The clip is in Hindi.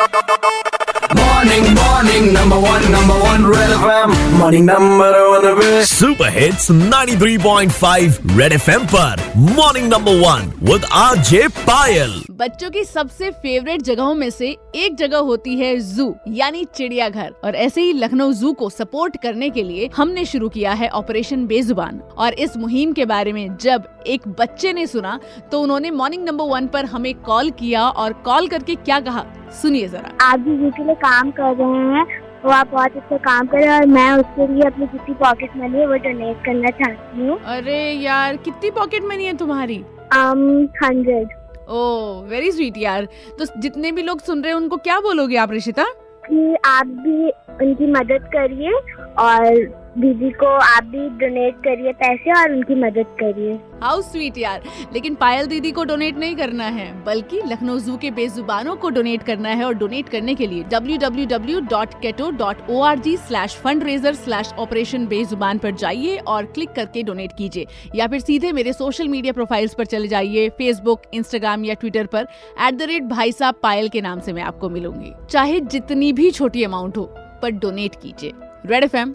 Morning, morning, number one, number one, Red FM. Morning, number one, पे सुपर हिट्स 93.5 रेड एफएम पर. Morning number one with RJ Payal बच्चों की सबसे फेवरेट जगहों में से एक जगह होती है जू यानी चिड़ियाघर। और ऐसे ही लखनऊ जू को सपोर्ट करने के लिए हमने शुरू किया है ऑपरेशन बेजुबान और इस मुहिम के बारे में जब एक बच्चे ने सुना तो उन्होंने मॉर्निंग नंबर वन पर हमें कॉल किया और कॉल करके क्या कहा? सुनिए जरा। आप भी जी के लिए काम कर रहे हैं वो आप बहुत अच्छा काम कर रहे हैं और मैं उसके लिए अपनी जितनी पॉकेट मनी है वो डोनेट करना चाहती हूँ। अरे यार कितनी पॉकेट मनी है तुम्हारी? हंड्रेड ओ वेरी स्वीट यार। तो जितने भी लोग सुन रहे हैं उनको क्या बोलोगे आप ऋषिता कि आप भी उनकी मदद करिए और दीदी को आप भी डोनेट करिए पैसे और उनकी मदद करिए। हाउ स्वीट यार। लेकिन पायल दीदी को डोनेट नहीं करना है, बल्कि लखनऊ जू के बेजुबानों को डोनेट करना है और डोनेट करने के लिए www.keto.org/fundraiser ऑपरेशन बेजुबान पर जाइए और क्लिक करके डोनेट कीजिए। या फिर सीधे मेरे सोशल मीडिया प्रोफाइल्स पर चले जाइए फेसबुक इंस्टाग्राम या ट्विटर पर एट भाई साहब पायल के नाम से मैं आपको मिलूँगी। चाहे जितनी भी छोटी अमाउंट हो, पर डोनेट कीजिए। Red FM